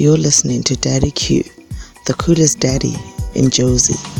You're listening to Daddy Q, the coolest daddy in Jozi.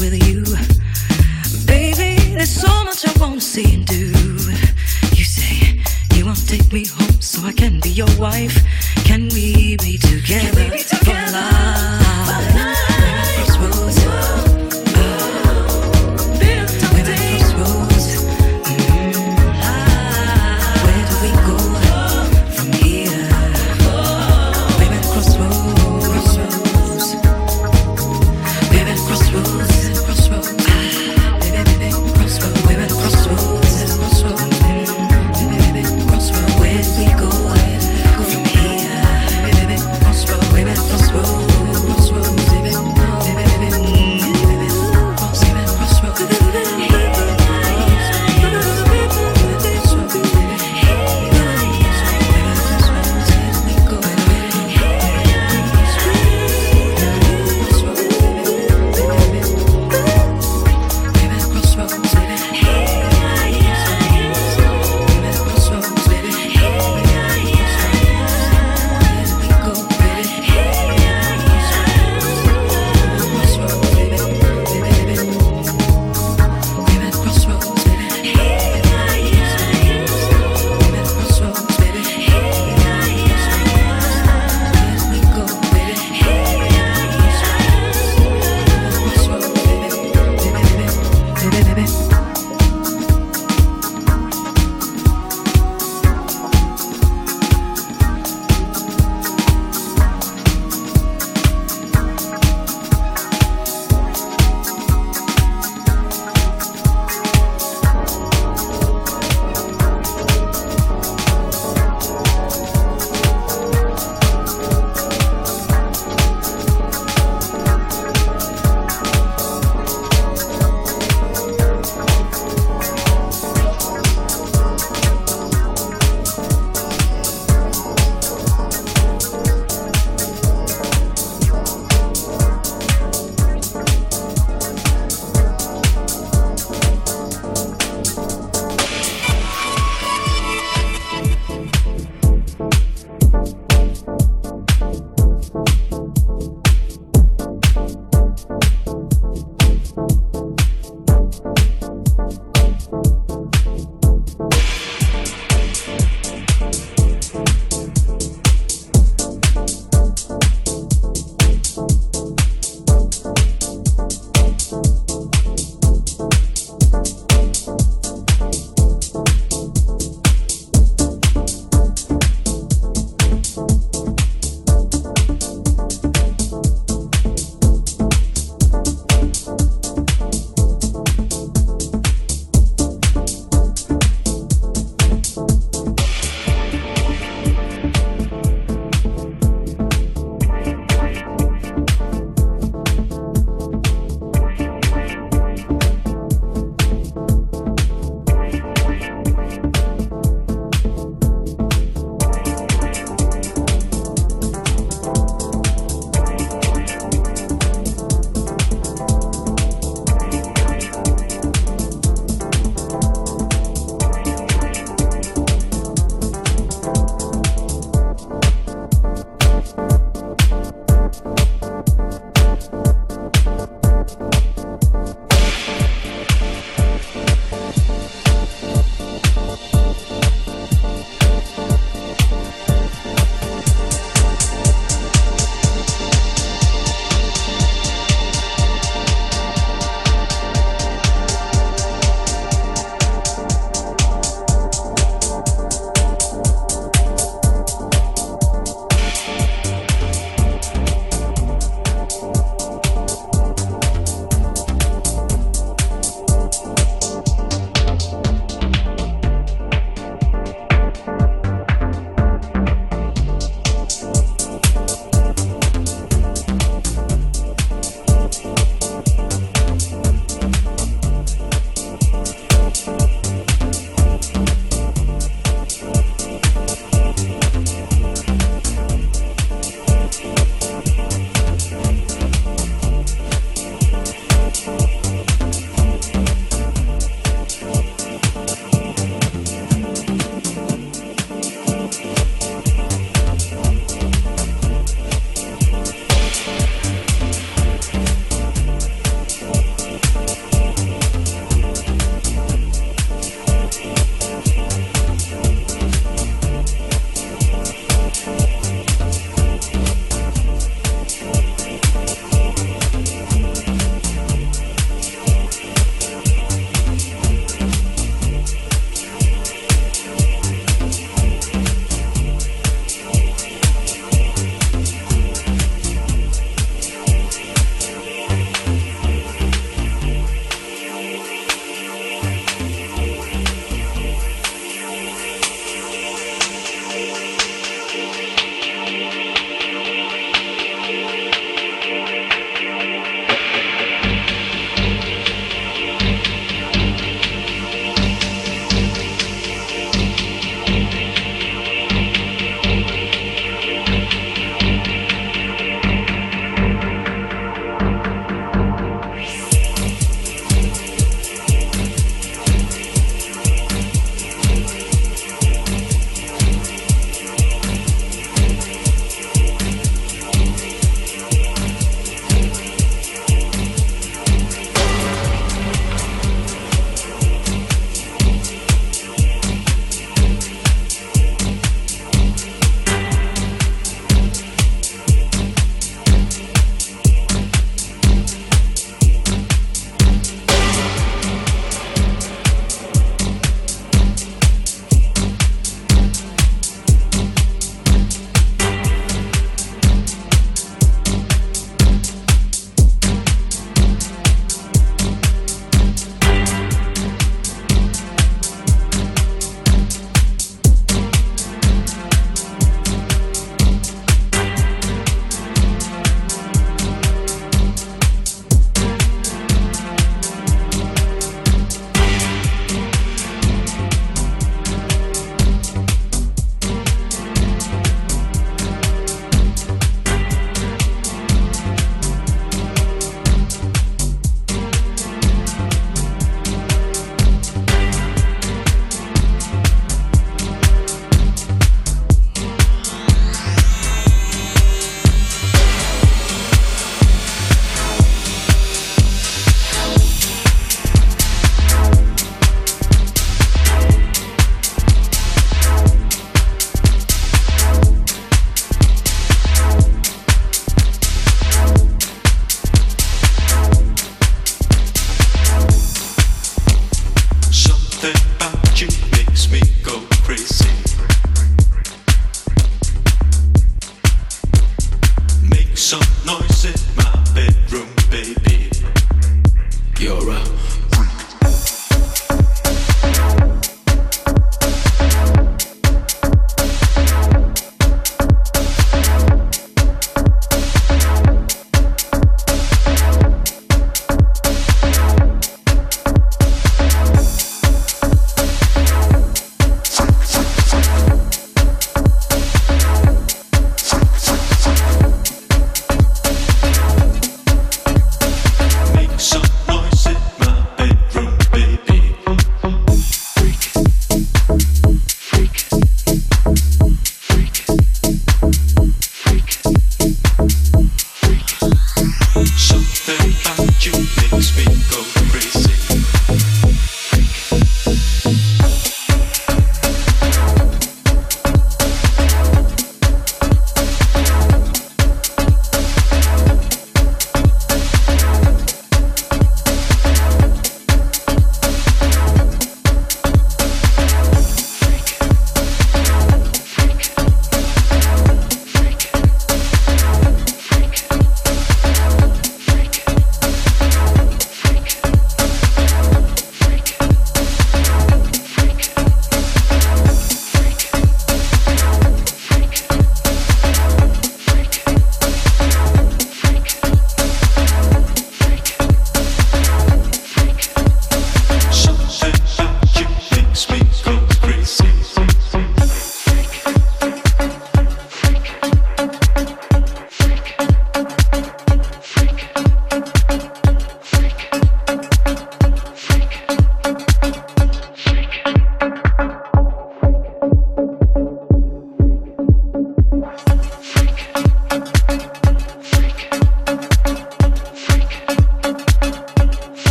with you. Baby, there's so much I won't see and do. You say you won't take me home so I can be your wife. Can we be together?